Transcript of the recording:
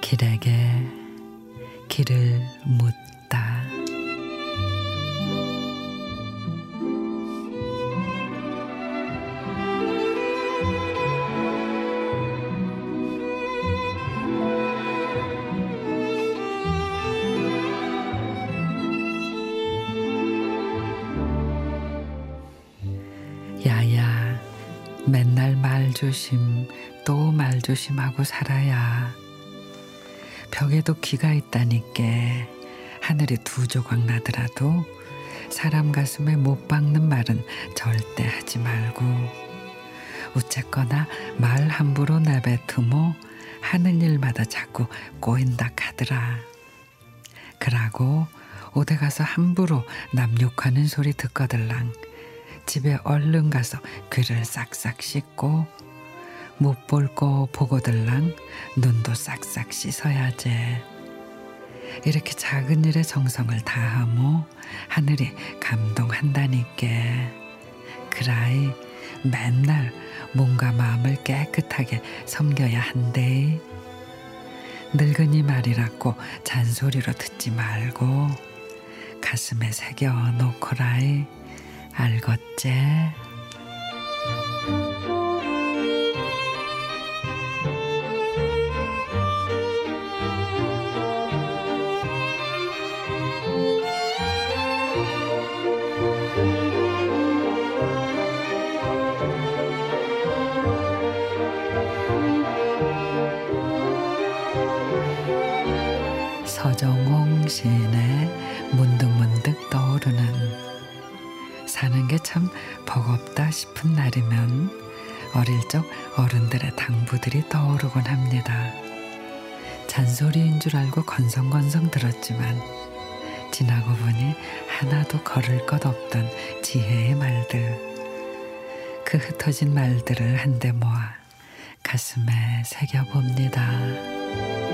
길에게 길을 묻 야야, 맨날 말 조심, 또 말 조심하고 살아야. 벽에도 귀가 있다니께 하늘이 두 조각 나더라도 사람 가슴에 못 박는 말은 절대 하지 말고 어쨌거나 말 함부로 내뱉으모 하는 일마다 자꾸 꼬인다 카더라. 그러고 오대 가서 함부로 남 욕하는 소리 듣거들랑 집에 얼른 가서 귀를 싹싹 씻고 못 볼 거 보고들랑 눈도 싹싹 씻어야지. 이렇게 작은 일에 정성을 다하모 하늘이 감동한다니께. 그라이 맨날 몸과 마음을 깨끗하게 섬겨야 한대. 늙은이 말이라고 잔소리로 듣지 말고 가슴에 새겨 놓고라이 알겠제? 서정홍 시인의 참 버겁다 싶은 날이면 어릴 적 어른들의 당부들이 떠오르곤 합니다. 잔소리인 줄 알고 건성건성 들었지만 지나고 보니 하나도 걸을 것 없던 지혜의 말들. 그 흩어진 말들을 한데 모아 가슴에 새겨봅니다.